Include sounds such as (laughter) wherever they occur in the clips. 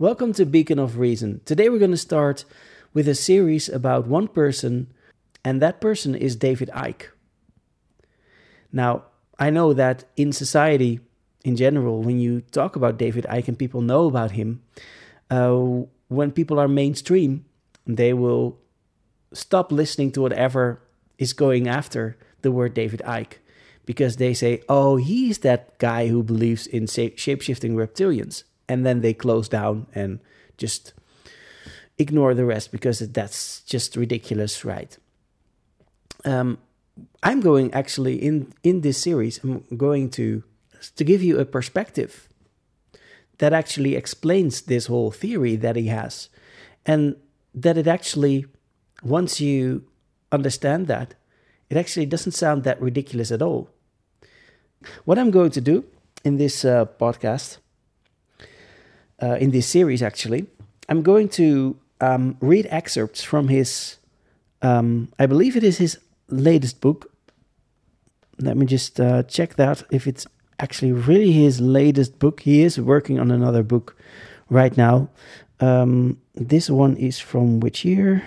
Welcome to Beacon of Reason. Today we're going to start with a series about one person, and that person is David Icke. Now, I know that in society in general, when you talk about David Icke and people know about him, uh, when people are mainstream, they will stop listening to whatever is going after the word David Icke because they say, oh, he's that guy who believes in shape shifting reptilians. And then they close down and just ignore the rest because that's just ridiculous, right? Um, I'm going actually in in this series. I'm going to to give you a perspective that actually explains this whole theory that he has, and that it actually, once you understand that, it actually doesn't sound that ridiculous at all. What I'm going to do in this uh, podcast, uh, in this series actually, I'm going to um, read excerpts from his, um, I believe it is his latest book. Let me just uh, check that if it's actually really his latest book. He is working on another book right now. Um, this one is from which year?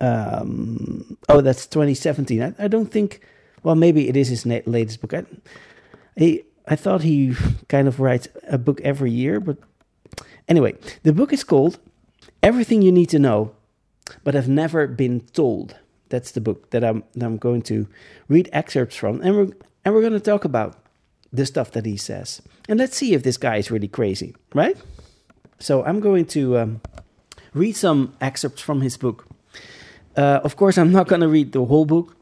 Um, oh, that's 2017. I, I, don't think. Well, maybe it is his latest book. I, he, I thought he kind of writes a book every year, but anyway, the book is called "Everything You Need to Know, but Have Never Been Told." That's the book that I'm that I'm going to read excerpts from, and we're and we're going to talk about the stuff that he says, and let's see if this guy is really crazy, right? So I'm going to um, read some excerpts from his book. Uh, of course, I'm not going to read the whole book.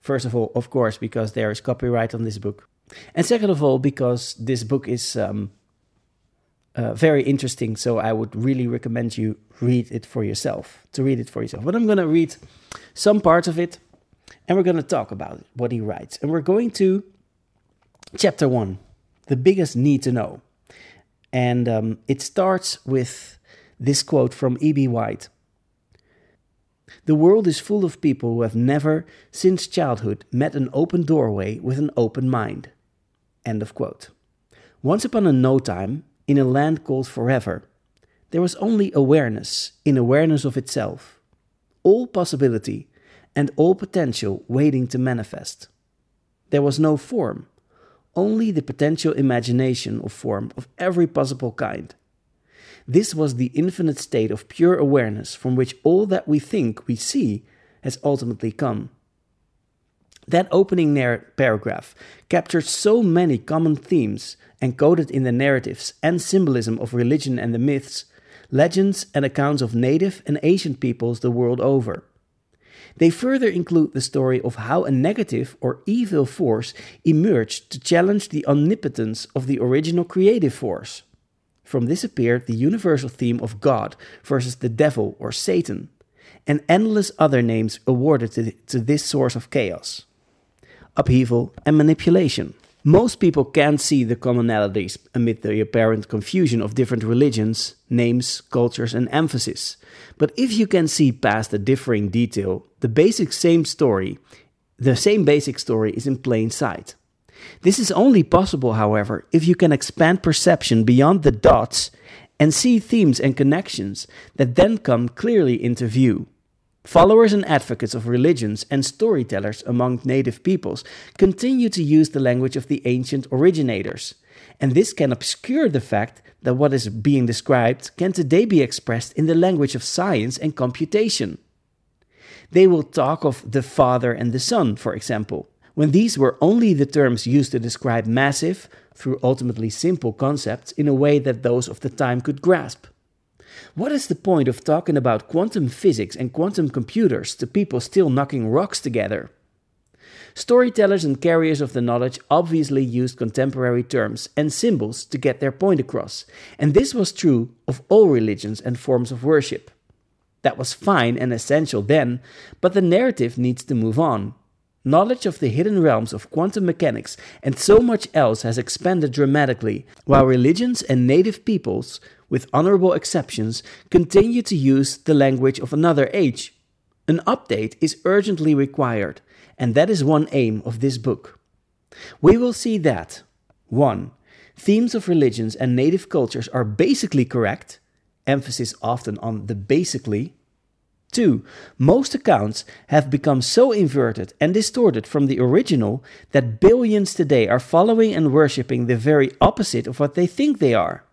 First of all, of course, because there is copyright on this book. And second of all, because this book is um, uh, very interesting. So I would really recommend you read it for yourself, to read it for yourself. But I'm going to read some parts of it and we're going to talk about it, what he writes. And we're going to chapter one, the biggest need to know. And um, it starts with this quote from E.B. White The world is full of people who have never, since childhood, met an open doorway with an open mind. End of quote. Once upon a no time, in a land called forever, there was only awareness in awareness of itself. All possibility and all potential waiting to manifest. There was no form, only the potential imagination of form of every possible kind. This was the infinite state of pure awareness from which all that we think we see has ultimately come. That opening paragraph captured so many common themes encoded in the narratives and symbolism of religion and the myths, legends, and accounts of native and ancient peoples the world over. They further include the story of how a negative or evil force emerged to challenge the omnipotence of the original creative force. From this appeared the universal theme of God versus the devil or Satan, and endless other names awarded to this source of chaos upheaval and manipulation. Most people can't see the commonalities amid the apparent confusion of different religions, names, cultures, and emphasis. But if you can see past the differing detail, the basic same story, the same basic story is in plain sight. This is only possible, however, if you can expand perception beyond the dots and see themes and connections that then come clearly into view. Followers and advocates of religions and storytellers among native peoples continue to use the language of the ancient originators, and this can obscure the fact that what is being described can today be expressed in the language of science and computation. They will talk of the Father and the Son, for example, when these were only the terms used to describe massive, through ultimately simple concepts in a way that those of the time could grasp. What is the point of talking about quantum physics and quantum computers to people still knocking rocks together? Storytellers and carriers of the knowledge obviously used contemporary terms and symbols to get their point across, and this was true of all religions and forms of worship. That was fine and essential then, but the narrative needs to move on. Knowledge of the hidden realms of quantum mechanics and so much else has expanded dramatically, while religions and native peoples, with honorable exceptions, continue to use the language of another age. An update is urgently required, and that is one aim of this book. We will see that 1. themes of religions and native cultures are basically correct, emphasis often on the basically. 2. Most accounts have become so inverted and distorted from the original that billions today are following and worshipping the very opposite of what they think they are.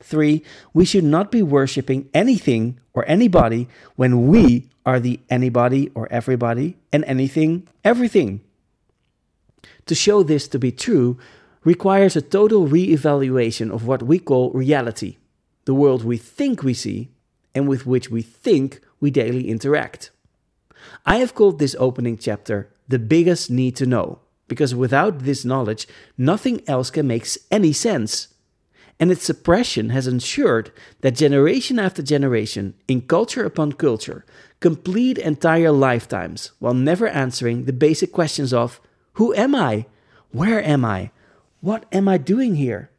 3. We should not be worshipping anything or anybody when we are the anybody or everybody and anything, everything. To show this to be true requires a total re evaluation of what we call reality, the world we think we see and with which we think we daily interact. I have called this opening chapter The Biggest Need to Know, because without this knowledge, nothing else can make any sense and its suppression has ensured that generation after generation, in culture upon culture, complete entire lifetimes while never answering the basic questions of Who am I? Where am I? What am I doing here?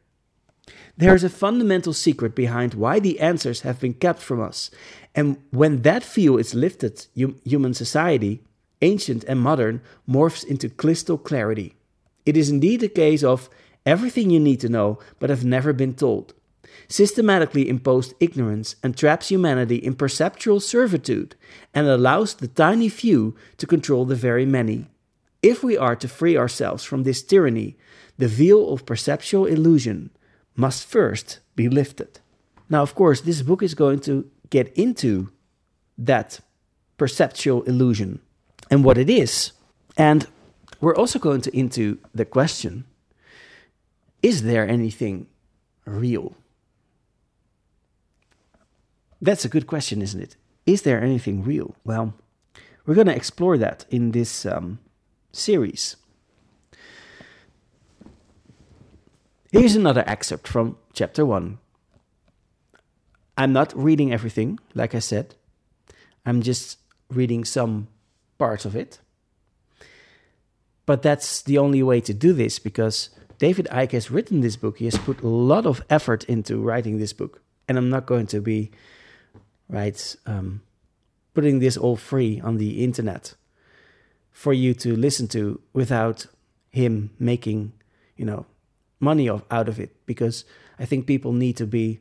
There is a fundamental secret behind why the answers have been kept from us, and when that veil is lifted, human society, ancient and modern, morphs into crystal clarity. It is indeed a case of everything you need to know but have never been told. Systematically imposed ignorance entraps humanity in perceptual servitude and allows the tiny few to control the very many. If we are to free ourselves from this tyranny, the veil of perceptual illusion must first be lifted. Now, of course, this book is going to get into that perceptual illusion and what it is. And we're also going to into the question is there anything real? That's a good question, isn't it? Is there anything real? Well, we're going to explore that in this um, series. Here's another excerpt from chapter 1. I'm not reading everything, like I said. I'm just reading some parts of it. But that's the only way to do this because David Icke has written this book. He has put a lot of effort into writing this book, and I'm not going to be right um, putting this all free on the internet for you to listen to without him making you know money of, out of it because I think people need to be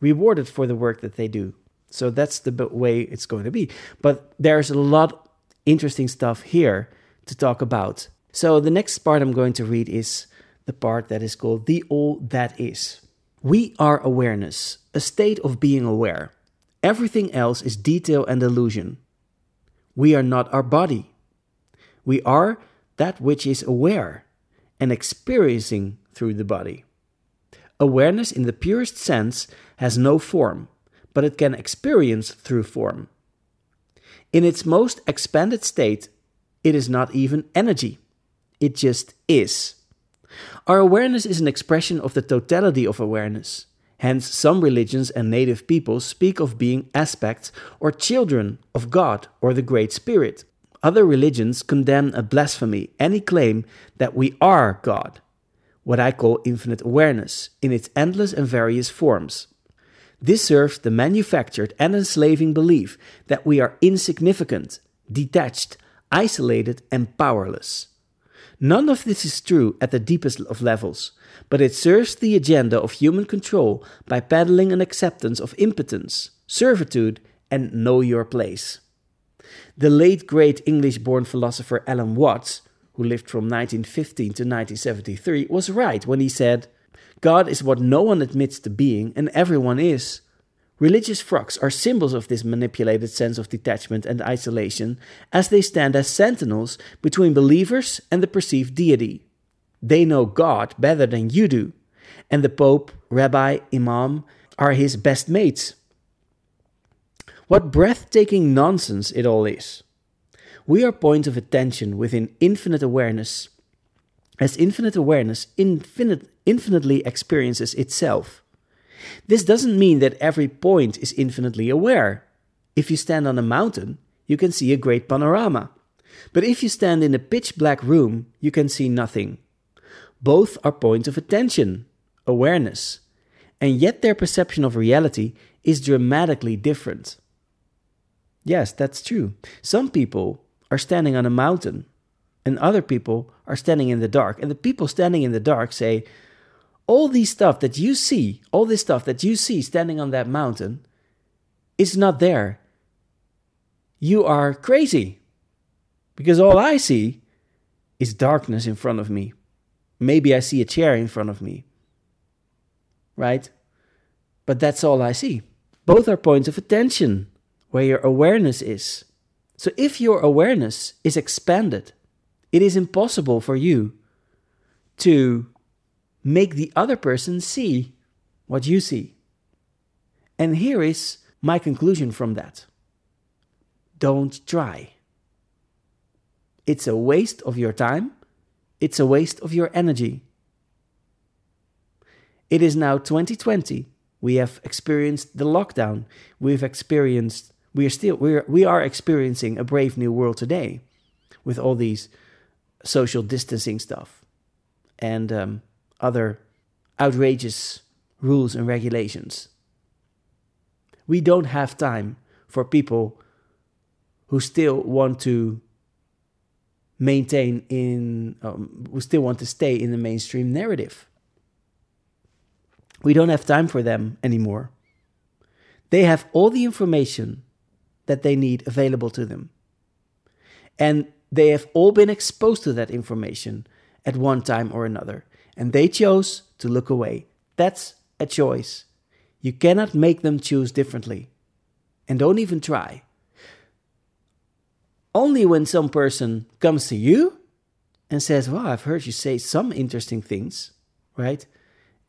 rewarded for the work that they do. So that's the way it's going to be. But there's a lot interesting stuff here to talk about. So the next part I'm going to read is the part that is called the all that is. We are awareness, a state of being aware. Everything else is detail and illusion. We are not our body. We are that which is aware and experiencing through the body. Awareness, in the purest sense, has no form, but it can experience through form. In its most expanded state, it is not even energy, it just is. Our awareness is an expression of the totality of awareness. Hence, some religions and native peoples speak of being aspects or children of God or the Great Spirit. Other religions condemn a blasphemy any claim that we are God, what I call infinite awareness, in its endless and various forms. This serves the manufactured and enslaving belief that we are insignificant, detached, isolated, and powerless. None of this is true at the deepest of levels, but it serves the agenda of human control by peddling an acceptance of impotence, servitude, and know your place. The late great English born philosopher Alan Watts, who lived from 1915 to 1973, was right when he said, God is what no one admits to being, and everyone is. Religious frocks are symbols of this manipulated sense of detachment and isolation, as they stand as sentinels between believers and the perceived deity. They know God better than you do, and the Pope, Rabbi, Imam are his best mates. What breathtaking nonsense it all is! We are points of attention within infinite awareness, as infinite awareness infinite, infinitely experiences itself. This doesn't mean that every point is infinitely aware. If you stand on a mountain, you can see a great panorama. But if you stand in a pitch black room, you can see nothing. Both are points of attention, awareness, and yet their perception of reality is dramatically different. Yes, that's true. Some people are standing on a mountain, and other people are standing in the dark. And the people standing in the dark say, all these stuff that you see, all this stuff that you see standing on that mountain, is not there. You are crazy. Because all I see is darkness in front of me. Maybe I see a chair in front of me. Right? But that's all I see. Both are points of attention where your awareness is. So if your awareness is expanded, it is impossible for you to make the other person see what you see. And here is my conclusion from that don't try. It's a waste of your time, it's a waste of your energy. It is now 2020. We have experienced the lockdown. We've experienced we are still we are, we are experiencing a brave new world today with all these social distancing stuff and um, other outrageous rules and regulations. We don't have time for people who still want to maintain in um, who still want to stay in the mainstream narrative. We don't have time for them anymore. They have all the information that they need available to them. And they have all been exposed to that information at one time or another, and they chose to look away. That's a choice. You cannot make them choose differently. And don't even try. Only when some person comes to you and says, Well, I've heard you say some interesting things, right?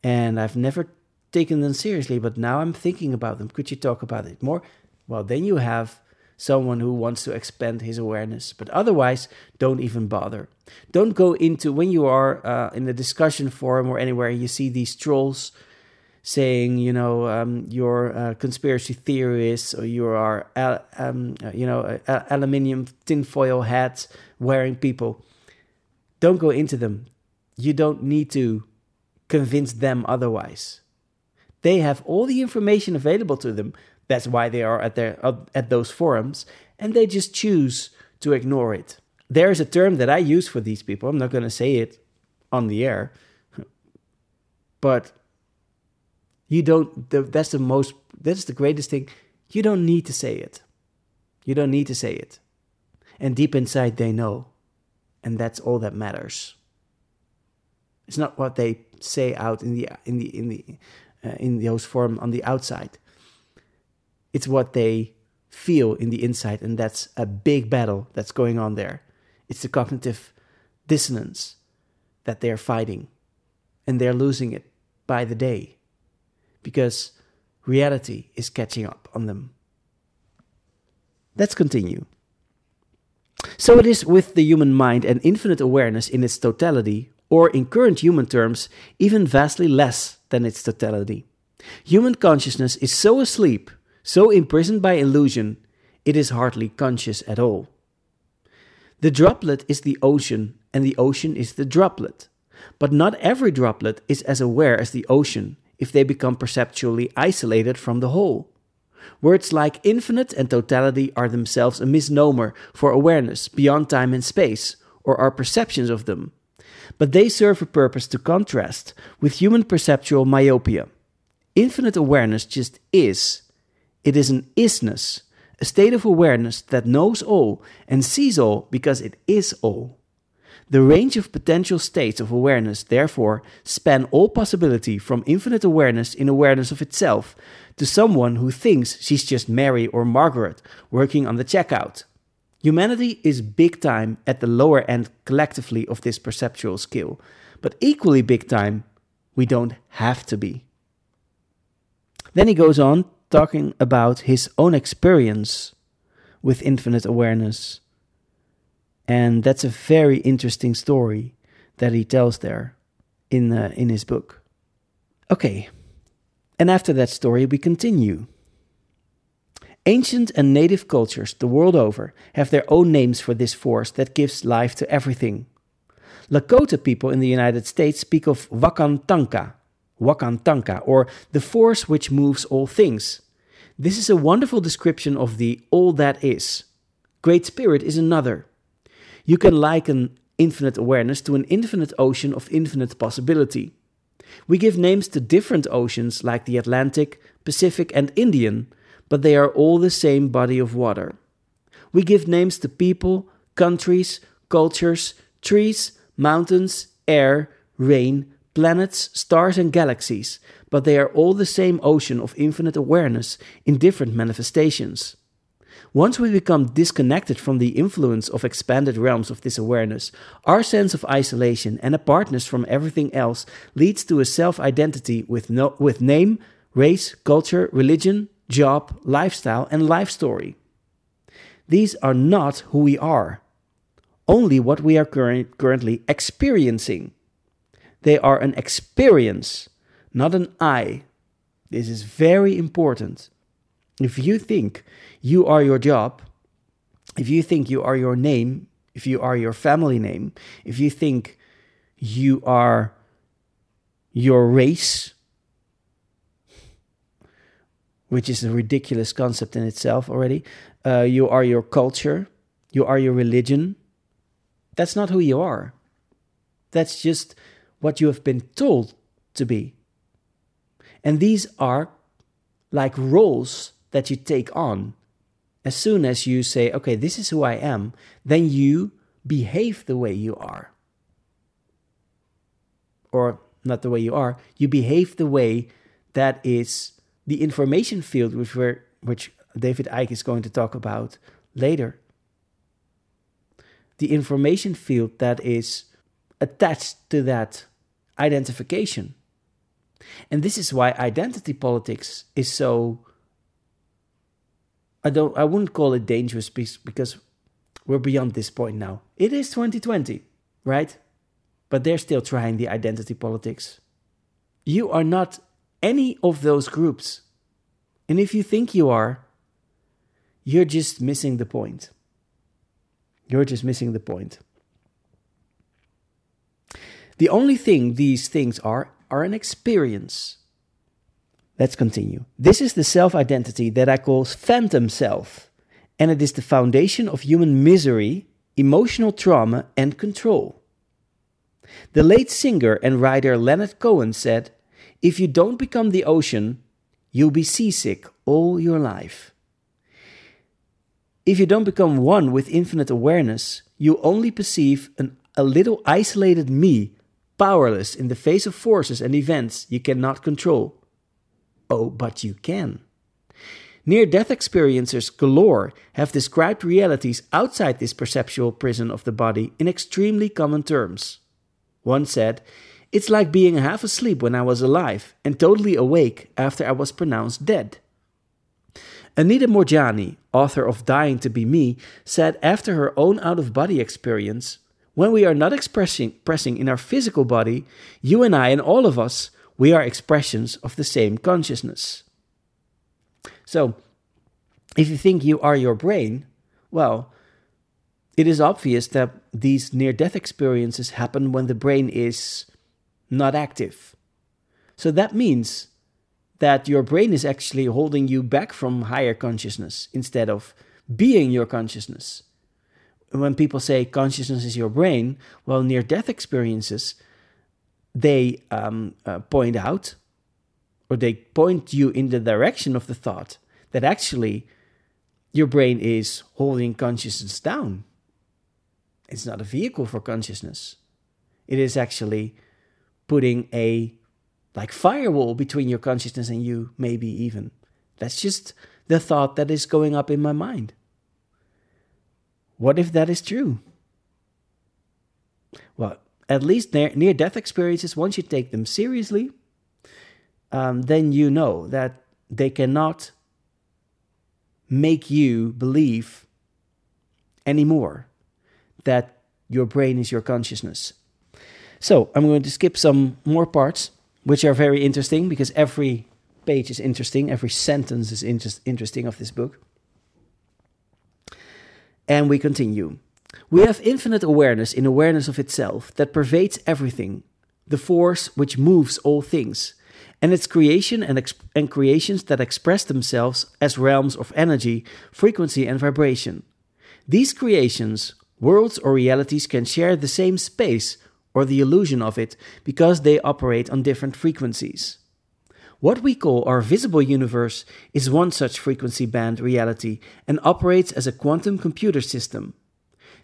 And I've never taken them seriously, but now I'm thinking about them. Could you talk about it more? Well, then you have someone who wants to expand his awareness. But otherwise, don't even bother. Don't go into when you are uh, in a discussion forum or anywhere you see these trolls saying, you know, um, you're conspiracy theorist or you are, um, uh, you know, aluminium tinfoil hats wearing people. Don't go into them. You don't need to convince them otherwise. They have all the information available to them. That's why they are at their at those forums, and they just choose to ignore it. There is a term that I use for these people. I'm not going to say it on the air, but you don't. That's the most. That's the greatest thing. You don't need to say it. You don't need to say it, and deep inside they know, and that's all that matters. It's not what they say out in the in the in the uh, in those form on the outside it's what they feel in the inside, and that's a big battle that's going on there. It's the cognitive dissonance that they're fighting, and they're losing it by the day because reality is catching up on them. Let's continue. So it is with the human mind and infinite awareness in its totality, or in current human terms, even vastly less than its totality. Human consciousness is so asleep so imprisoned by illusion, it is hardly conscious at all. The droplet is the ocean, and the ocean is the droplet. But not every droplet is as aware as the ocean if they become perceptually isolated from the whole. Words like infinite and totality are themselves a misnomer for awareness beyond time and space, or our perceptions of them. But they serve a purpose to contrast with human perceptual myopia. Infinite awareness just is, it is an isness, a state of awareness that knows all and sees all because it is all. The range of potential states of awareness, therefore, span all possibility from infinite awareness in awareness of itself to someone who thinks she's just Mary or Margaret working on the checkout. Humanity is big time at the lower end collectively of this perceptual skill, but equally big time, we don't have to be. Then he goes on talking about his own experience with infinite awareness. And that's a very interesting story that he tells there in, uh, in his book. Okay, and after that story, we continue. Ancient and native cultures the world over have their own names for this force that gives life to everything. Lakota people in the United States speak of Wakantanka, Wakantanka, or the force which moves all things. This is a wonderful description of the all that is. Great Spirit is another. You can liken infinite awareness to an infinite ocean of infinite possibility. We give names to different oceans like the Atlantic, Pacific, and Indian, but they are all the same body of water. We give names to people, countries, cultures, trees, mountains, air, rain, planets, stars, and galaxies, but they are all the same ocean of infinite awareness in different manifestations. Once we become disconnected from the influence of expanded realms of this awareness, our sense of isolation and apartness from everything else leads to a self identity with, no, with name, race, culture, religion, job, lifestyle, and life story. These are not who we are, only what we are current, currently experiencing. They are an experience, not an I. This is very important. If you think you are your job, if you think you are your name, if you are your family name, if you think you are your race, which is a ridiculous concept in itself already, uh, you are your culture, you are your religion, that's not who you are. That's just what you have been told to be. And these are like roles that you take on. As soon as you say, okay, this is who I am, then you behave the way you are. Or not the way you are, you behave the way that is the information field, which, we're, which David Icke is going to talk about later. The information field that is attached to that identification. And this is why identity politics is so I don't I wouldn't call it dangerous because we're beyond this point now. It is 2020, right? But they're still trying the identity politics. You are not any of those groups. And if you think you are, you're just missing the point. You're just missing the point. The only thing these things are are an experience. Let's continue. This is the self identity that I call phantom self, and it is the foundation of human misery, emotional trauma, and control. The late singer and writer Leonard Cohen said, If you don't become the ocean, you'll be seasick all your life. If you don't become one with infinite awareness, you only perceive an, a little isolated me, powerless in the face of forces and events you cannot control. Oh, but you can. Near death experiencers galore have described realities outside this perceptual prison of the body in extremely common terms. One said, It's like being half asleep when I was alive and totally awake after I was pronounced dead. Anita Moorjani, author of Dying to Be Me, said after her own out of body experience, When we are not expressing, pressing in our physical body, you and I and all of us we are expressions of the same consciousness. So, if you think you are your brain, well, it is obvious that these near death experiences happen when the brain is not active. So that means that your brain is actually holding you back from higher consciousness instead of being your consciousness. When people say consciousness is your brain, well, near death experiences they um, uh, point out or they point you in the direction of the thought that actually your brain is holding consciousness down. It's not a vehicle for consciousness. It is actually putting a like firewall between your consciousness and you, maybe even. That's just the thought that is going up in my mind. What if that is true? Well, at least near death experiences, once you take them seriously, um, then you know that they cannot make you believe anymore that your brain is your consciousness. So I'm going to skip some more parts, which are very interesting because every page is interesting, every sentence is inter- interesting of this book. And we continue. We have infinite awareness in awareness of itself that pervades everything, the force which moves all things, and its creation and, exp- and creations that express themselves as realms of energy, frequency, and vibration. These creations, worlds, or realities can share the same space or the illusion of it, because they operate on different frequencies. What we call our visible universe is one such frequency band reality and operates as a quantum computer system.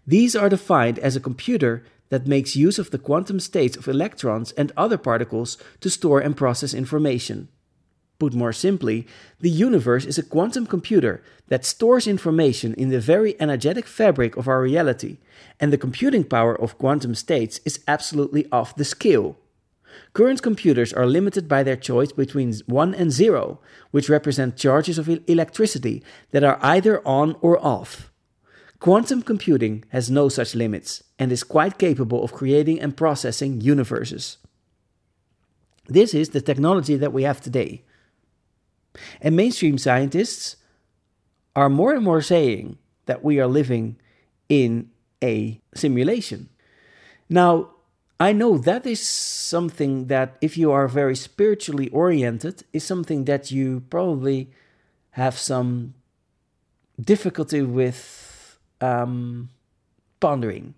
These are defined as a computer that makes use of the quantum states of electrons and other particles to store and process information. Put more simply, the universe is a quantum computer that stores information in the very energetic fabric of our reality, and the computing power of quantum states is absolutely off the scale. Current computers are limited by their choice between 1 and 0, which represent charges of electricity that are either on or off. Quantum computing has no such limits and is quite capable of creating and processing universes. This is the technology that we have today. And mainstream scientists are more and more saying that we are living in a simulation. Now, I know that is something that, if you are very spiritually oriented, is something that you probably have some difficulty with um, pondering,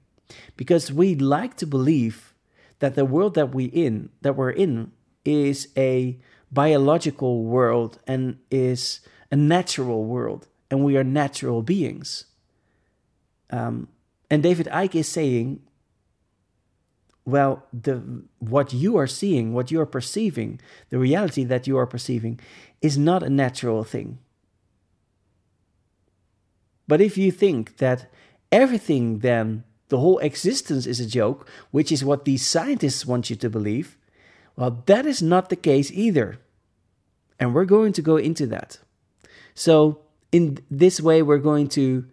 because we like to believe that the world that we in that we're in is a biological world and is a natural world, and we are natural beings. Um, and David Icke is saying well the what you are seeing what you are perceiving the reality that you are perceiving is not a natural thing. But if you think that everything then the whole existence is a joke which is what these scientists want you to believe well that is not the case either. And we're going to go into that. So in this way we're going to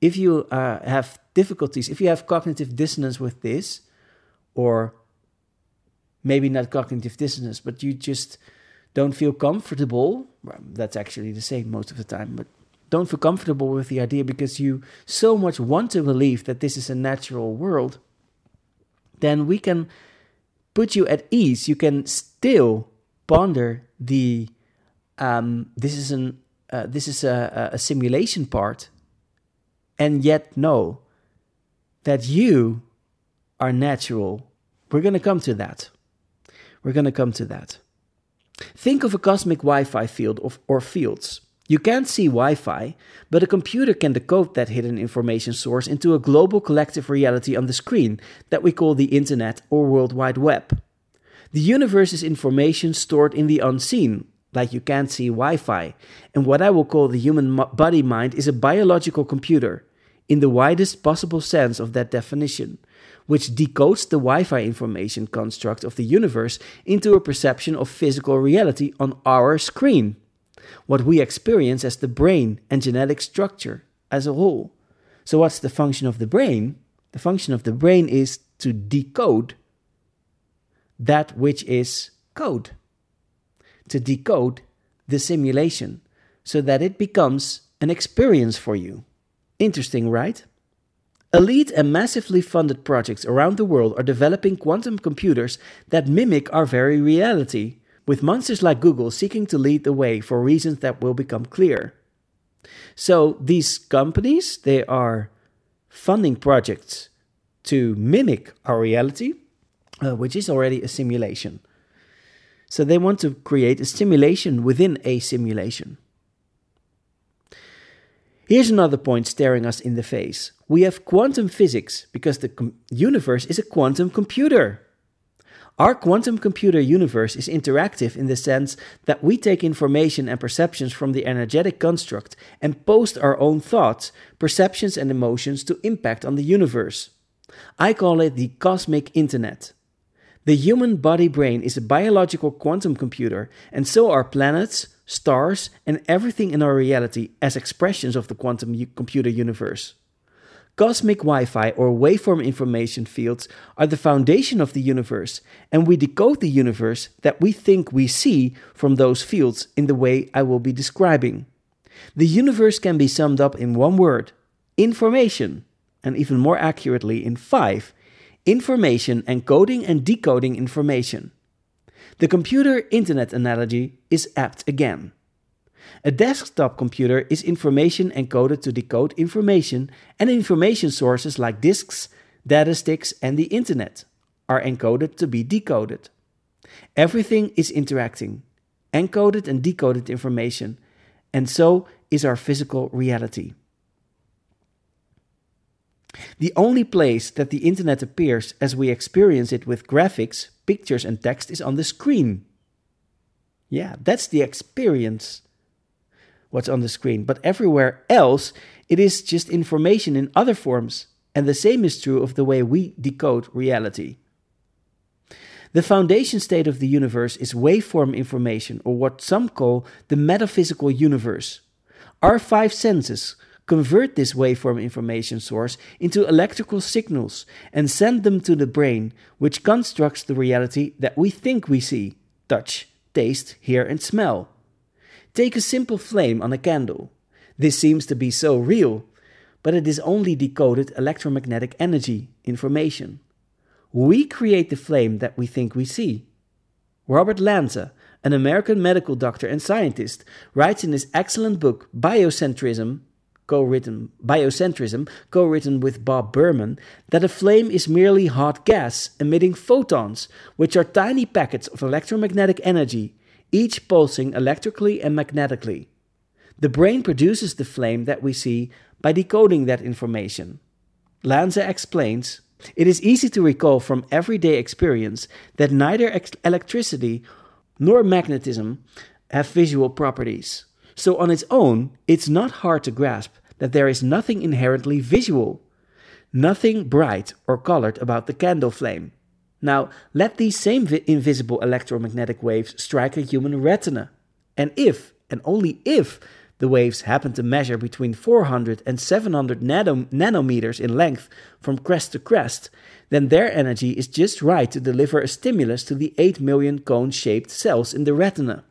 if you uh, have difficulties if you have cognitive dissonance with this or maybe not cognitive dissonance, but you just don't feel comfortable. Well, that's actually the same most of the time, but don't feel comfortable with the idea because you so much want to believe that this is a natural world, then we can put you at ease. You can still ponder the um, this is an uh, this is a, a simulation part, and yet know that you are natural. We're going to come to that. We're going to come to that. Think of a cosmic Wi Fi field of, or fields. You can't see Wi Fi, but a computer can decode that hidden information source into a global collective reality on the screen that we call the Internet or World Wide Web. The universe is information stored in the unseen, like you can't see Wi Fi, and what I will call the human body mind is a biological computer, in the widest possible sense of that definition which decodes the Wi Fi information construct of the universe into a perception of physical reality on our screen, what we experience as the brain and genetic structure as a whole. So, what's the function of the brain? The function of the brain is to decode that which is code, to decode the simulation so that it becomes an experience for you. Interesting, right? Elite and massively funded projects around the world are developing quantum computers that mimic our very reality, with monsters like Google seeking to lead the way for reasons that will become clear. So these companies, they are funding projects to mimic our reality, uh, which is already a simulation. So they want to create a simulation within a simulation. Here's another point staring us in the face. We have quantum physics because the universe is a quantum computer. Our quantum computer universe is interactive in the sense that we take information and perceptions from the energetic construct and post our own thoughts, perceptions, and emotions to impact on the universe. I call it the cosmic internet. The human body brain is a biological quantum computer, and so are planets, stars, and everything in our reality as expressions of the quantum computer universe. Cosmic Wi Fi or waveform information fields are the foundation of the universe, and we decode the universe that we think we see from those fields in the way I will be describing. The universe can be summed up in one word information, and even more accurately in five information encoding and decoding information. The computer internet analogy is apt again. A desktop computer is information encoded to decode information and information sources like disks, data sticks, and the internet are encoded to be decoded. Everything is interacting, encoded and decoded information, and so is our physical reality. The only place that the internet appears as we experience it with graphics, pictures, and text is on the screen. Yeah, that's the experience, what's on the screen. But everywhere else, it is just information in other forms. And the same is true of the way we decode reality. The foundation state of the universe is waveform information, or what some call the metaphysical universe. Our five senses convert this waveform information source into electrical signals and send them to the brain, which constructs the reality that we think we see touch, taste, hear, and smell. Take a simple flame on a candle. This seems to be so real, but it is only decoded electromagnetic energy, information. We create the flame that we think we see. Robert Lanza, an American medical doctor and scientist, writes in his excellent book Biocentrism, co-written Biocentrism, co-written with Bob Berman, that a flame is merely hot gas emitting photons, which are tiny packets of electromagnetic energy, each pulsing electrically and magnetically. The brain produces the flame that we see by decoding that information. Lanza explains it is easy to recall from everyday experience that neither electricity nor magnetism have visual properties. So, on its own, it's not hard to grasp that there is nothing inherently visual, nothing bright or colored about the candle flame. Now, let these same vi- invisible electromagnetic waves strike a human retina. And if, and only if, the waves happen to measure between 400 and 700 nanom- nanometers in length from crest to crest, then their energy is just right to deliver a stimulus to the 8 million cone shaped cells in the retina.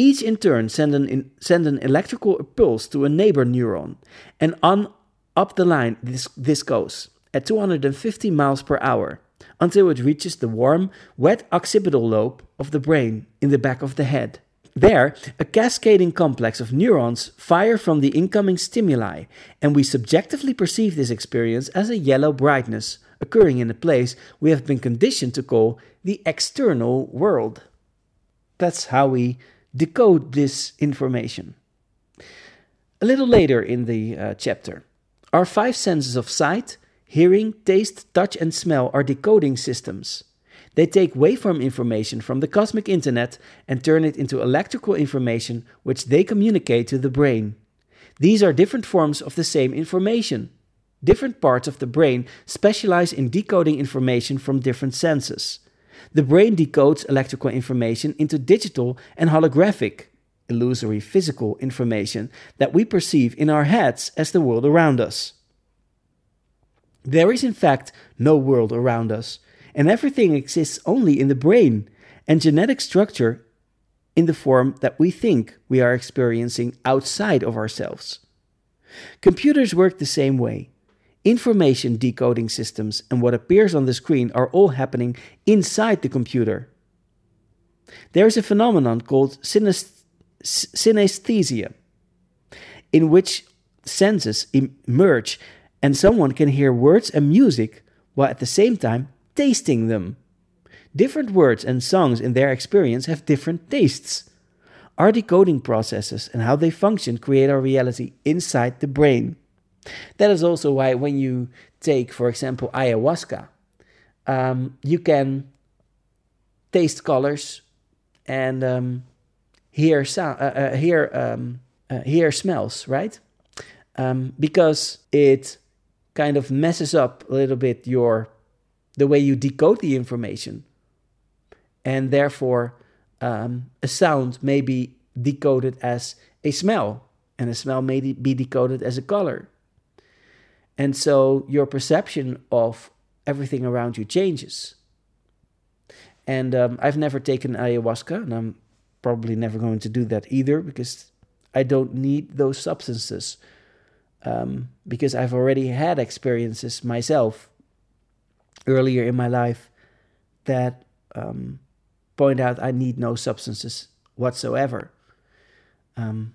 Each in turn send an, in, send an electrical pulse to a neighbor neuron, and on up the line this, this goes at 250 miles per hour until it reaches the warm, wet occipital lobe of the brain in the back of the head. There, a cascading complex of neurons fire from the incoming stimuli, and we subjectively perceive this experience as a yellow brightness occurring in a place we have been conditioned to call the external world. That's how we decode this information. A little later in the uh, chapter, our five senses of sight, hearing, taste, touch, and smell are decoding systems. They take waveform information from the cosmic internet and turn it into electrical information which they communicate to the brain. These are different forms of the same information. Different parts of the brain specialize in decoding information from different senses. The brain decodes electrical information into digital and holographic, illusory physical information that we perceive in our heads as the world around us. There is, in fact, no world around us and everything exists only in the brain and genetic structure in the form that we think we are experiencing outside of ourselves. Computers work the same way. Information decoding systems and what appears on the screen are all happening inside the computer. There is a phenomenon called synesthesia, in which senses emerge and someone can hear words and music while at the same time tasting them. Different words and songs in their experience have different tastes. Our decoding processes and how they function create our reality inside the brain. That is also why, when you take, for example, ayahuasca, um, you can taste colors and um, hear sound, uh, uh, hear um, uh, hear smells, right? Um, because it kind of messes up a little bit your the way you decode the information. And therefore, um, a sound may be decoded as a smell, and a smell may be decoded as a color. And so your perception of everything around you changes. And um, I've never taken ayahuasca, and I'm probably never going to do that either because I don't need those substances. Um, because I've already had experiences myself earlier in my life that um, point out I need no substances whatsoever. Um,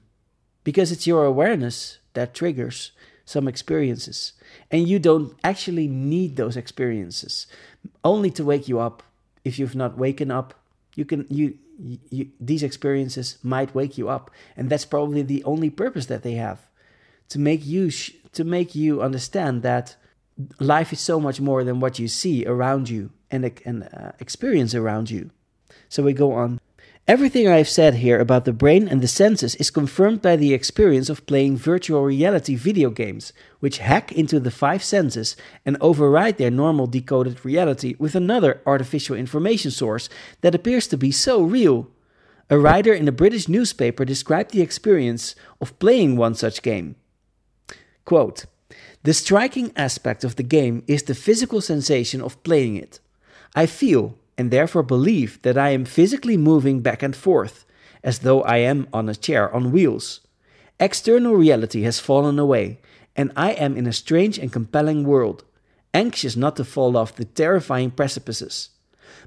because it's your awareness that triggers some experiences. And you don't actually need those experiences only to wake you up. If you've not waken up, you can you, you these experiences might wake you up, and that's probably the only purpose that they have to make you sh- to make you understand that life is so much more than what you see around you and, and uh, experience around you. So we go on. Everything I have said here about the brain and the senses is confirmed by the experience of playing virtual reality video games, which hack into the five senses and override their normal decoded reality with another artificial information source that appears to be so real. A writer in a British newspaper described the experience of playing one such game. Quote, the striking aspect of the game is the physical sensation of playing it. I feel, and therefore believe, that I am physically moving back and forth, as though I am on a chair on wheels. External reality has fallen away, and I am in a strange and compelling world, anxious not to fall off the terrifying precipices.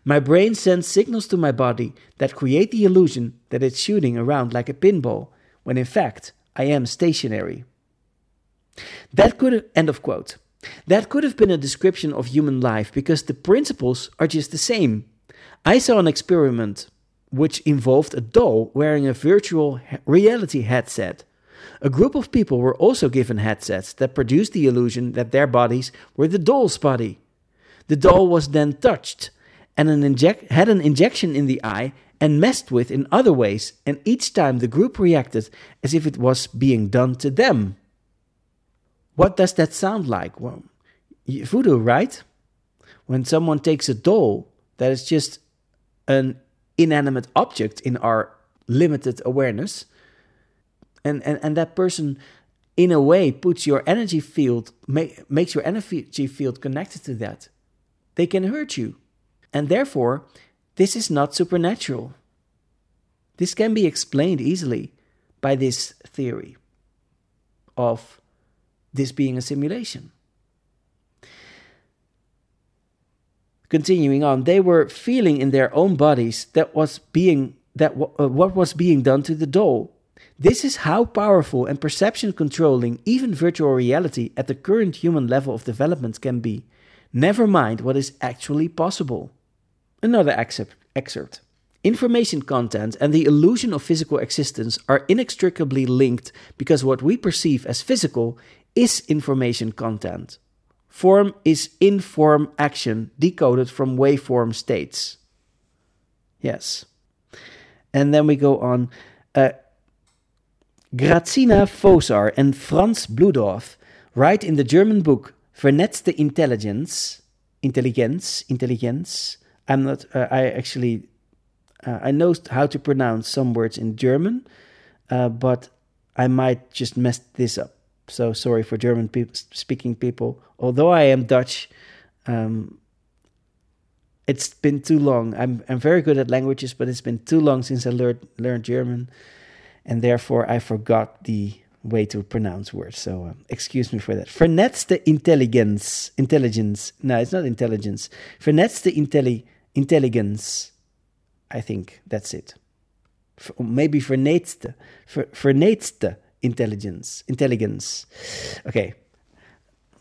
My brain sends signals to my body that create the illusion that it's shooting around like a pinball, when in fact I am stationary. That could end of quote. That could have been a description of human life because the principles are just the same. I saw an experiment which involved a doll wearing a virtual reality headset. A group of people were also given headsets that produced the illusion that their bodies were the doll's body. The doll was then touched and an inject- had an injection in the eye and messed with in other ways, and each time the group reacted as if it was being done to them. What does that sound like? Well, voodoo, right? When someone takes a doll that is just an inanimate object in our limited awareness, and, and, and that person, in a way, puts your energy field, make, makes your energy field connected to that, they can hurt you. And therefore, this is not supernatural. This can be explained easily by this theory of this being a simulation. Continuing on, they were feeling in their own bodies that was being that uh, what was being done to the doll. This is how powerful and perception controlling even virtual reality at the current human level of development can be. Never mind what is actually possible. Another excerpt. excerpt. Information content and the illusion of physical existence are inextricably linked because what we perceive as physical is information content. Form is inform action decoded from waveform states. Yes. And then we go on. Uh, Grazyna Fosar and Franz Bludorf write in the German book Vernetzte Intelligenz, Intelligenz, Intelligenz. I'm not, uh, I actually, uh, I know how to pronounce some words in German, uh, but I might just mess this up. So sorry for German pe- speaking people. Although I am Dutch, um, it's been too long. I'm I'm very good at languages, but it's been too long since I learned learned German, and therefore I forgot the way to pronounce words. So um, excuse me for that. Vernetzte intelligence, intelligence. No, it's not intelligence. Vernetzte intelli intelligence. I think that's it. maybe vernetzte, vernetzte intelligence. Intelligence. Okay.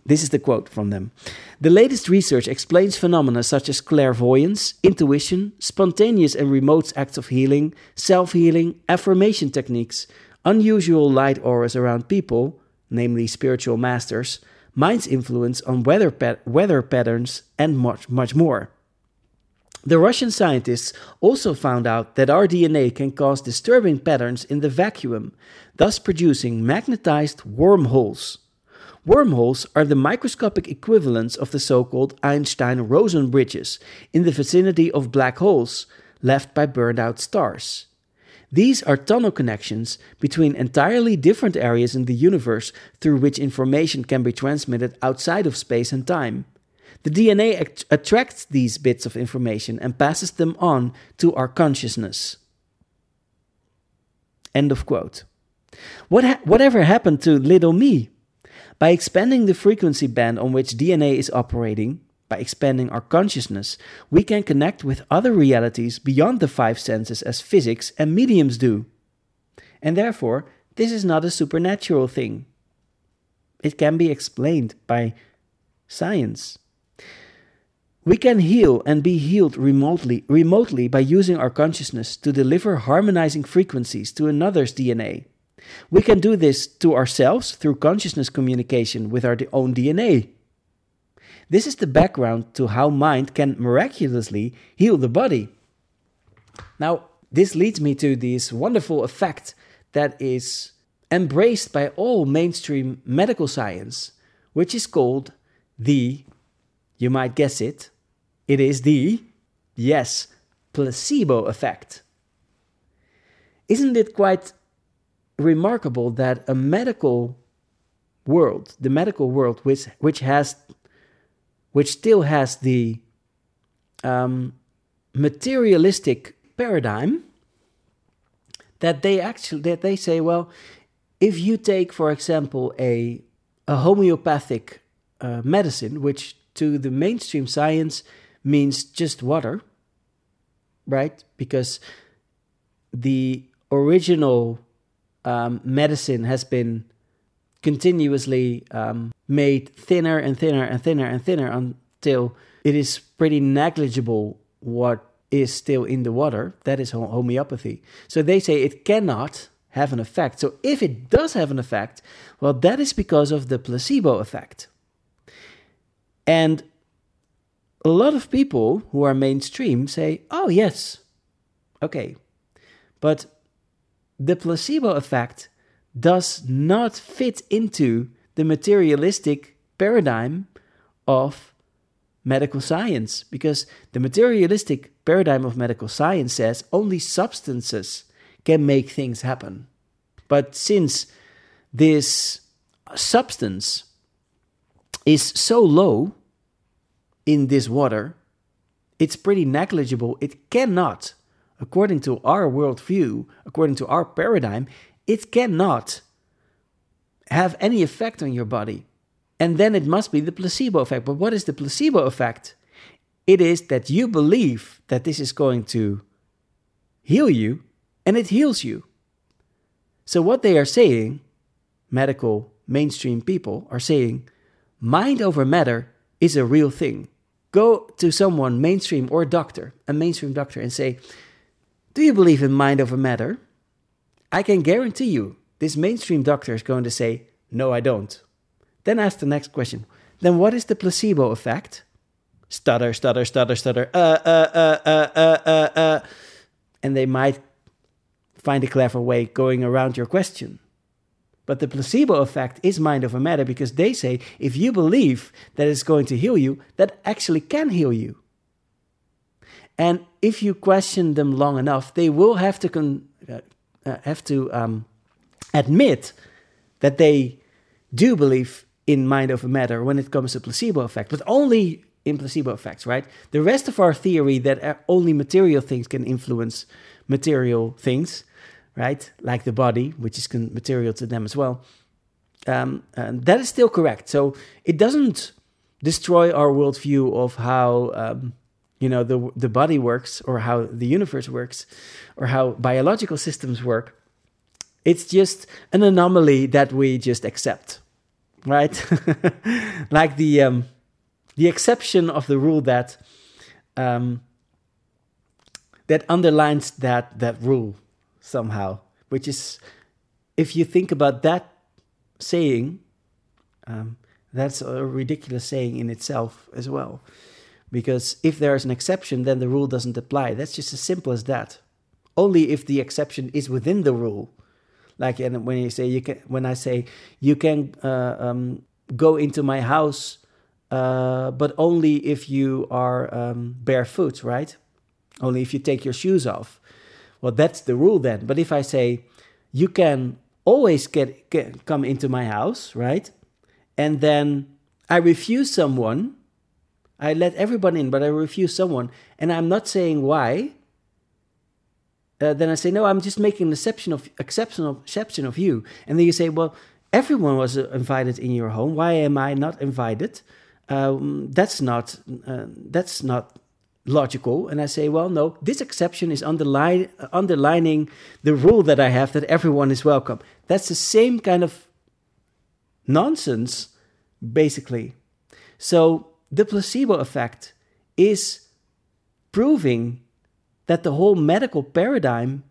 This is the quote from them. The latest research explains phenomena such as clairvoyance, intuition, spontaneous and remote acts of healing, self healing, affirmation techniques, unusual light auras around people, namely spiritual masters, mind's influence on weather, pa- weather patterns, and much, much more. The Russian scientists also found out that our DNA can cause disturbing patterns in the vacuum, thus producing magnetized wormholes. Wormholes are the microscopic equivalents of the so called Einstein Rosen bridges in the vicinity of black holes left by burned out stars. These are tunnel connections between entirely different areas in the universe through which information can be transmitted outside of space and time. The DNA att- attracts these bits of information and passes them on to our consciousness. End of quote. What ha- whatever happened to little me? By expanding the frequency band on which DNA is operating, by expanding our consciousness, we can connect with other realities beyond the five senses as physics and mediums do. And therefore, this is not a supernatural thing. It can be explained by science. We can heal and be healed remotely, remotely by using our consciousness to deliver harmonizing frequencies to another's DNA. We can do this to ourselves through consciousness communication with our own DNA. This is the background to how mind can miraculously heal the body. Now, this leads me to this wonderful effect that is embraced by all mainstream medical science, which is called the, you might guess it, it is the, yes, placebo effect. Isn't it quite remarkable that a medical world, the medical world, which which has, which still has the um, materialistic paradigm, that they actually that they say, well, if you take, for example, a a homeopathic uh, medicine, which to the mainstream science means just water, right? Because the original um, medicine has been continuously um, made thinner and thinner and thinner and thinner until it is pretty negligible what is still in the water. That is homeopathy. So they say it cannot have an effect. So if it does have an effect, well, that is because of the placebo effect. And a lot of people who are mainstream say, oh, yes, okay. But the placebo effect does not fit into the materialistic paradigm of medical science because the materialistic paradigm of medical science says only substances can make things happen. But since this substance is so low in this water, it's pretty negligible. It cannot according to our worldview, according to our paradigm, it cannot have any effect on your body. And then it must be the placebo effect. But what is the placebo effect? It is that you believe that this is going to heal you, and it heals you. So, what they are saying, medical mainstream people are saying, mind over matter is a real thing. Go to someone, mainstream or a doctor, a mainstream doctor, and say, do you believe in mind over matter? I can guarantee you this mainstream doctor is going to say, No, I don't. Then ask the next question. Then what is the placebo effect? Stutter, stutter, stutter, stutter, uh, uh, uh, uh, uh, uh, uh. And they might find a clever way going around your question. But the placebo effect is mind over matter because they say if you believe that it's going to heal you, that actually can heal you. And if you question them long enough, they will have to con- uh, uh, have to um, admit that they do believe in mind over matter when it comes to placebo effect, but only in placebo effects, right? The rest of our theory that uh, only material things can influence material things, right? Like the body, which is material to them as well. Um, that is still correct. So it doesn't destroy our worldview of how um, you know the the body works or how the universe works or how biological systems work it's just an anomaly that we just accept right (laughs) like the um, the exception of the rule that um, that underlines that that rule somehow which is if you think about that saying um, that's a ridiculous saying in itself as well because if there is an exception, then the rule doesn't apply. That's just as simple as that. Only if the exception is within the rule. Like and when you say you can, when I say you can uh, um, go into my house, uh, but only if you are um, barefoot, right? Only if you take your shoes off. Well, that's the rule then. But if I say you can always get, get come into my house, right? And then I refuse someone I let everyone in, but I refuse someone, and I'm not saying why. Uh, then I say, no, I'm just making an exception of exception of exception of you. And then you say, well, everyone was uh, invited in your home. Why am I not invited? Um, that's not uh, that's not logical. And I say, well, no, this exception is underline, underlining the rule that I have that everyone is welcome. That's the same kind of nonsense, basically. So the placebo effect is proving that the whole medical paradigm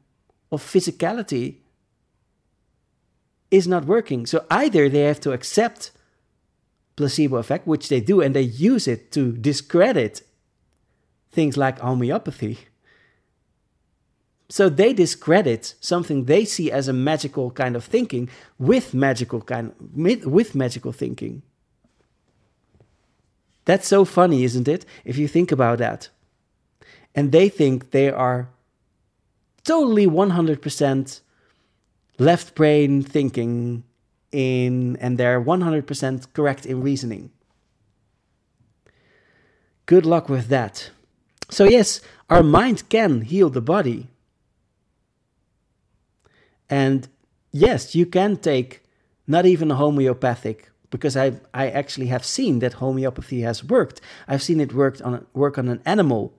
of physicality is not working. So either they have to accept placebo effect, which they do, and they use it to discredit things like homeopathy. So they discredit something they see as a magical kind of thinking with magical kind with magical thinking. That's so funny, isn't it? If you think about that. And they think they are totally 100% left brain thinking in and they're 100% correct in reasoning. Good luck with that. So, yes, our mind can heal the body. And yes, you can take not even homeopathic because I I actually have seen that homeopathy has worked. I've seen it worked on work on an animal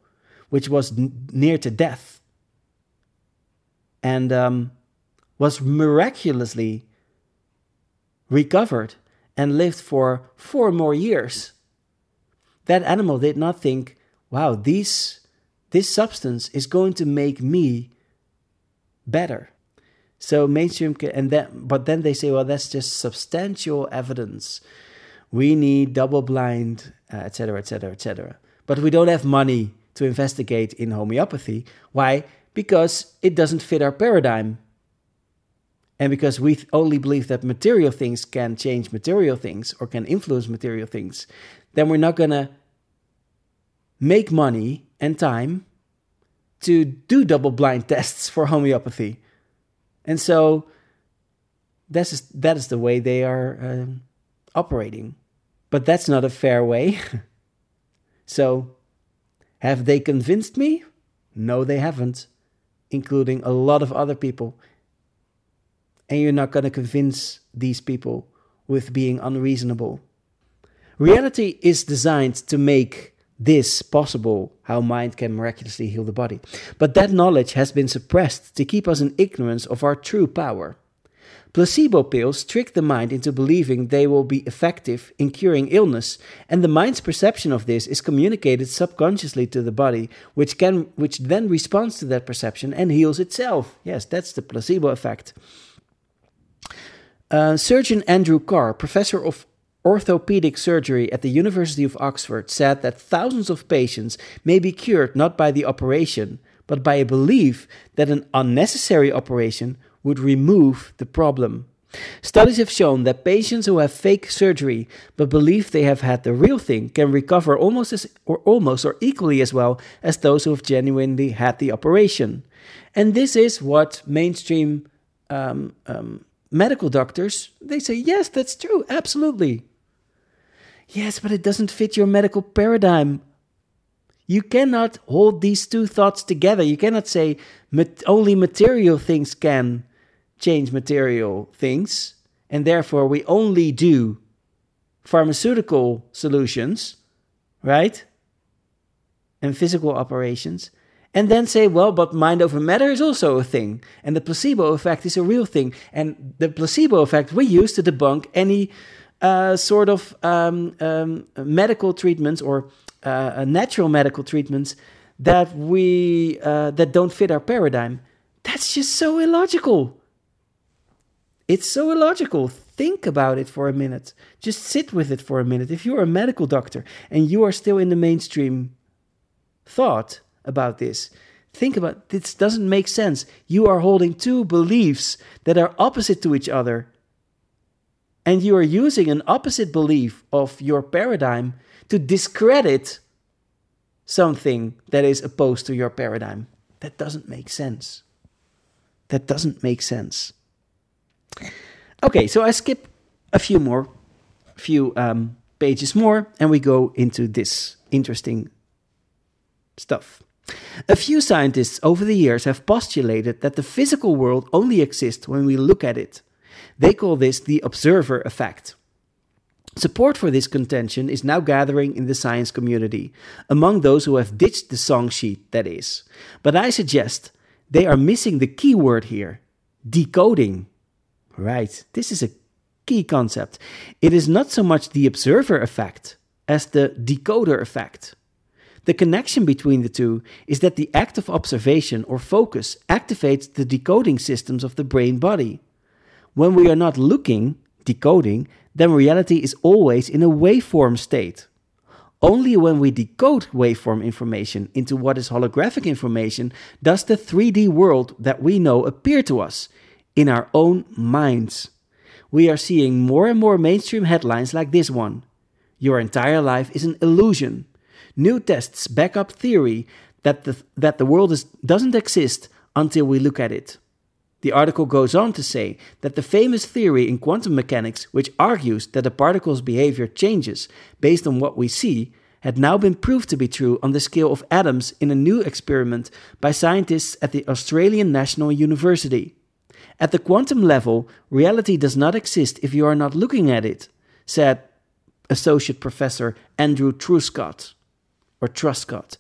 which was n- near to death and um, was miraculously recovered and lived for four more years. That animal did not think, wow, these, this substance is going to make me better. So mainstream, and then, but then they say, well, that's just substantial evidence. We need double blind, etc., etc., etc. But we don't have money to investigate in homeopathy. Why? Because it doesn't fit our paradigm and because we only believe that material things can change material things or can influence material things, then we're not going to make money and time to do double blind (laughs) tests for homeopathy. And so that's just, that is the way they are um, operating. But that's not a fair way. (laughs) so have they convinced me? No, they haven't, including a lot of other people and you're not going to convince these people with being unreasonable. Reality is designed to make this possible how mind can miraculously heal the body. But that knowledge has been suppressed to keep us in ignorance of our true power. Placebo pills trick the mind into believing they will be effective in curing illness, and the mind's perception of this is communicated subconsciously to the body, which can which then responds to that perception and heals itself. Yes, that's the placebo effect. Uh, surgeon Andrew Carr, professor of orthopedic surgery at the University of Oxford, said that thousands of patients may be cured not by the operation, but by a belief that an unnecessary operation would remove the problem. Studies have shown that patients who have fake surgery but believe they have had the real thing can recover almost as or almost or equally as well as those who have genuinely had the operation. And this is what mainstream um, um, medical doctors, they say, yes, that's true, absolutely. Yes, but it doesn't fit your medical paradigm. You cannot hold these two thoughts together. You cannot say only material things can change material things, and therefore we only do pharmaceutical solutions, right? And physical operations and then say, well, but mind over matter is also a thing, and the placebo effect is a real thing. And the placebo effect we use to debunk any sort of um, um, medical treatments or uh, natural medical treatments that we uh, that don't fit our paradigm. That's just so illogical. It's so illogical. Think about it for a minute. Just sit with it for a minute. If you're a medical doctor and you are still in the mainstream thought, about this. Think about this doesn't make sense. You are holding two beliefs that are opposite to each other. And you are using an opposite belief of your paradigm to discredit something that is opposed to your paradigm. That doesn't make sense. That doesn't make sense. Okay, so I skip a few more, a few um, pages more, and we go into this interesting stuff. A few scientists over the years have postulated that the physical world only exists when we look at it. They call this the observer effect. Support for this contention is now gathering in the science community, among those who have ditched the song sheet, that is. But I suggest they are missing the key word here decoding. Right, this is a key concept. It is not so much the observer effect as the decoder effect. The connection between the two is that the act of observation or focus activates the decoding systems of the brain body. When we are not looking, decoding, then reality is always in a waveform state. Only when we decode waveform information into what is holographic information does the 3D world that we know appear to us in our own minds. We are seeing more and more mainstream headlines like this one Your entire life is an illusion. New tests back up theory that the, that the world is, doesn't exist until we look at it. The article goes on to say that the famous theory in quantum mechanics, which argues that a particle's behavior changes based on what we see, had now been proved to be true on the scale of atoms in a new experiment by scientists at the Australian National University. At the quantum level, reality does not exist if you are not looking at it, said Associate Professor Andrew Truscott or Truscott.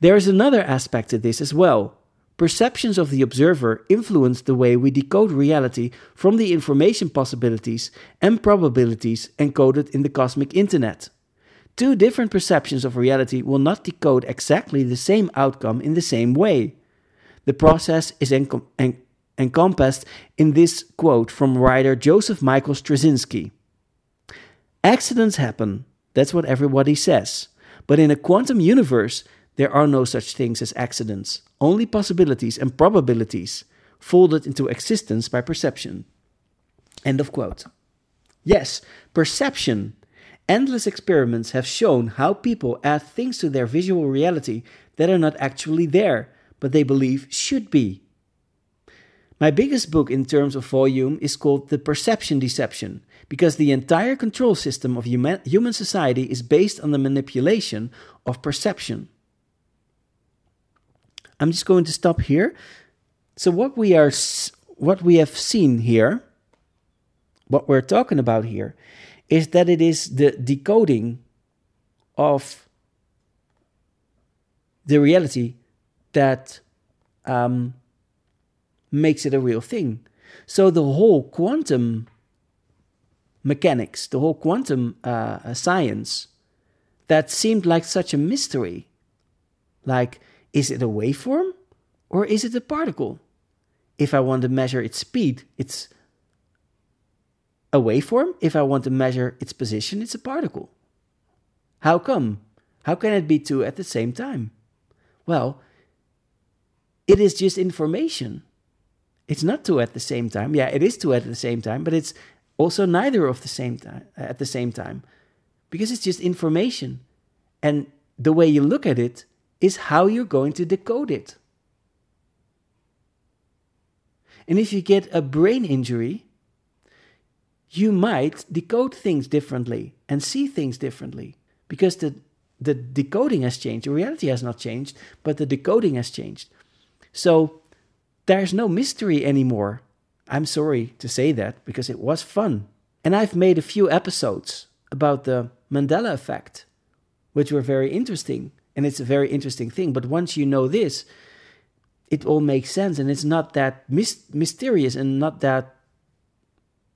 There is another aspect to this as well. Perceptions of the observer influence the way we decode reality from the information possibilities and probabilities encoded in the cosmic internet. Two different perceptions of reality will not decode exactly the same outcome in the same way. The process is encom- en- encompassed in this quote from writer Joseph Michael Straczynski. Accidents happen, that's what everybody says. But in a quantum universe, there are no such things as accidents, only possibilities and probabilities folded into existence by perception. End of quote. Yes, perception. Endless experiments have shown how people add things to their visual reality that are not actually there, but they believe should be. My biggest book in terms of volume is called The Perception Deception, because the entire control system of human, society is based on the manipulation of perception. I'm just going to stop here. So what we are what we have seen here, what we're talking about here, is that it is the decoding of the reality that um, makes it a real thing. So the whole quantum mechanics, the whole quantum uh, science, that seemed like such a mystery. Like, is it a waveform or is it a particle? If I want to measure its speed, it's a waveform. If I want to measure its position, it's a particle. How come? How can it be two at the same time? Well, it is just information. It's not two at the same time. Yeah, it is two at the same time, but it's also neither of the same time at the same time because it's just information and the way you look at it is how you're going to decode it and if you get a brain injury you might decode things differently and see things differently because the the decoding has changed the reality has not changed but the decoding has changed so there's no mystery anymore I'm sorry to say that because it was fun. And I've made a few episodes about the Mandela effect, which were very interesting. And it's a very interesting thing. But once you know this, it all makes sense. And it's not that mis- mysterious and not that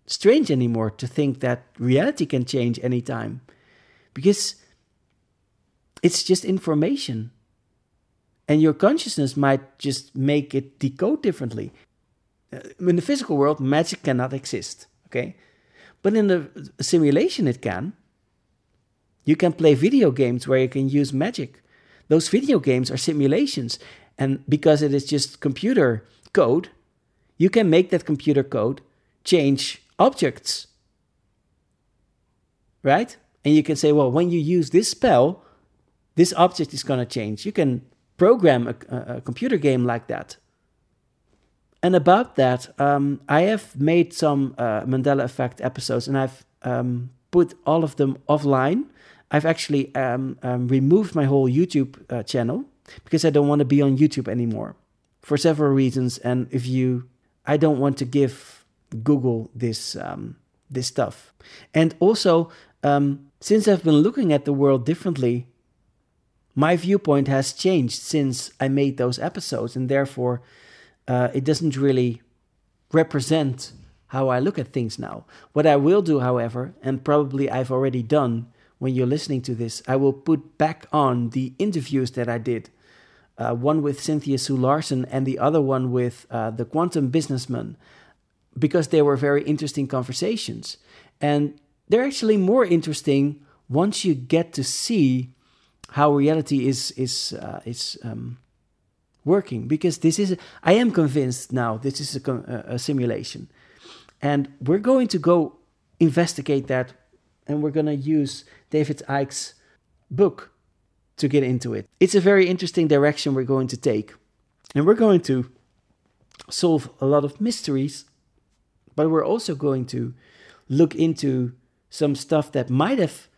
strange anymore to think that reality can change anytime. Because it's just information. And your consciousness might just make it decode differently. Uh, in the physical world, magic cannot exist. Okay, but in the simulation, it can. You can play video games where you can use magic. Those video games are simulations, and because it is just computer code, you can make that computer code change objects. Right? And you can say, well, when you use this spell, this object is going to change. You can program a, a, computer game like that and about that, um, I have made some uh, Mandela Effect episodes, and I've um, put all of them offline. I've actually um, um removed my whole YouTube uh, channel because I don't want to be on YouTube anymore for several reasons. And if you, I don't want to give Google this um, this stuff. And also, um, since I've been looking at the world differently, my viewpoint has changed since I made those episodes, and therefore uh, it doesn't really represent how I look at things now. What I will do, however, and probably I've already done when you're listening to this, I will put back on the interviews that I did. Uh, one with Cynthia Sue Larson and the other one with uh, the quantum businessman, because they were very interesting conversations. And they're actually more interesting once you get to see how reality is is uh, is um, working. Because this is, I am convinced now, this is a, a simulation, and we're going to go investigate that, and we're going to use David Icke's book to get into it. It's a very interesting direction we're going to take, and we're going to solve a lot of mysteries, but we're also going to look into some stuff that might have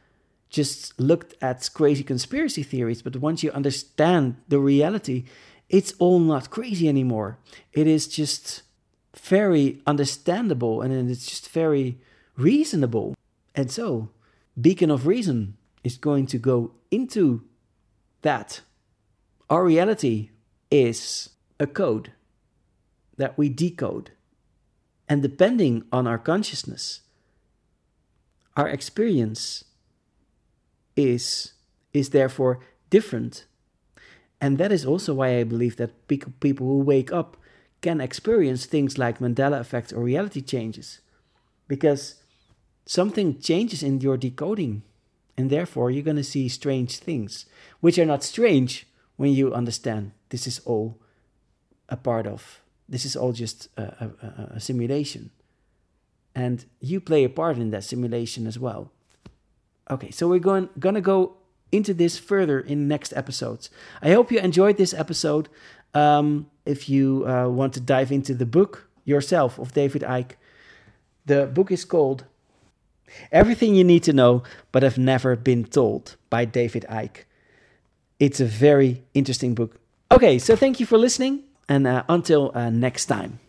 just looked at crazy conspiracy theories, but once you understand the reality, it's all not crazy anymore. It is just very understandable and it's just very reasonable. And so, Beacon of Reason is going to go into that. Our reality is a code that we decode. And depending on our consciousness, our experience is, is therefore different. And that is also why I believe that people who wake up can experience things like Mandela effect or reality changes. Because something changes in your decoding, and therefore you're going to see strange things, which are not strange when you understand this is all a part of, this is all just a, a, a simulation. And you play a part in that simulation as well. Okay, so we're going gonna go into this further in next episodes. I hope you enjoyed this episode. Um, if you uh, want to dive into the book yourself of David Icke, the book is called Everything You Need to Know But Have Never Been Told by David Icke. It's a very interesting book. Okay, so thank you for listening, and uh, until uh, next time.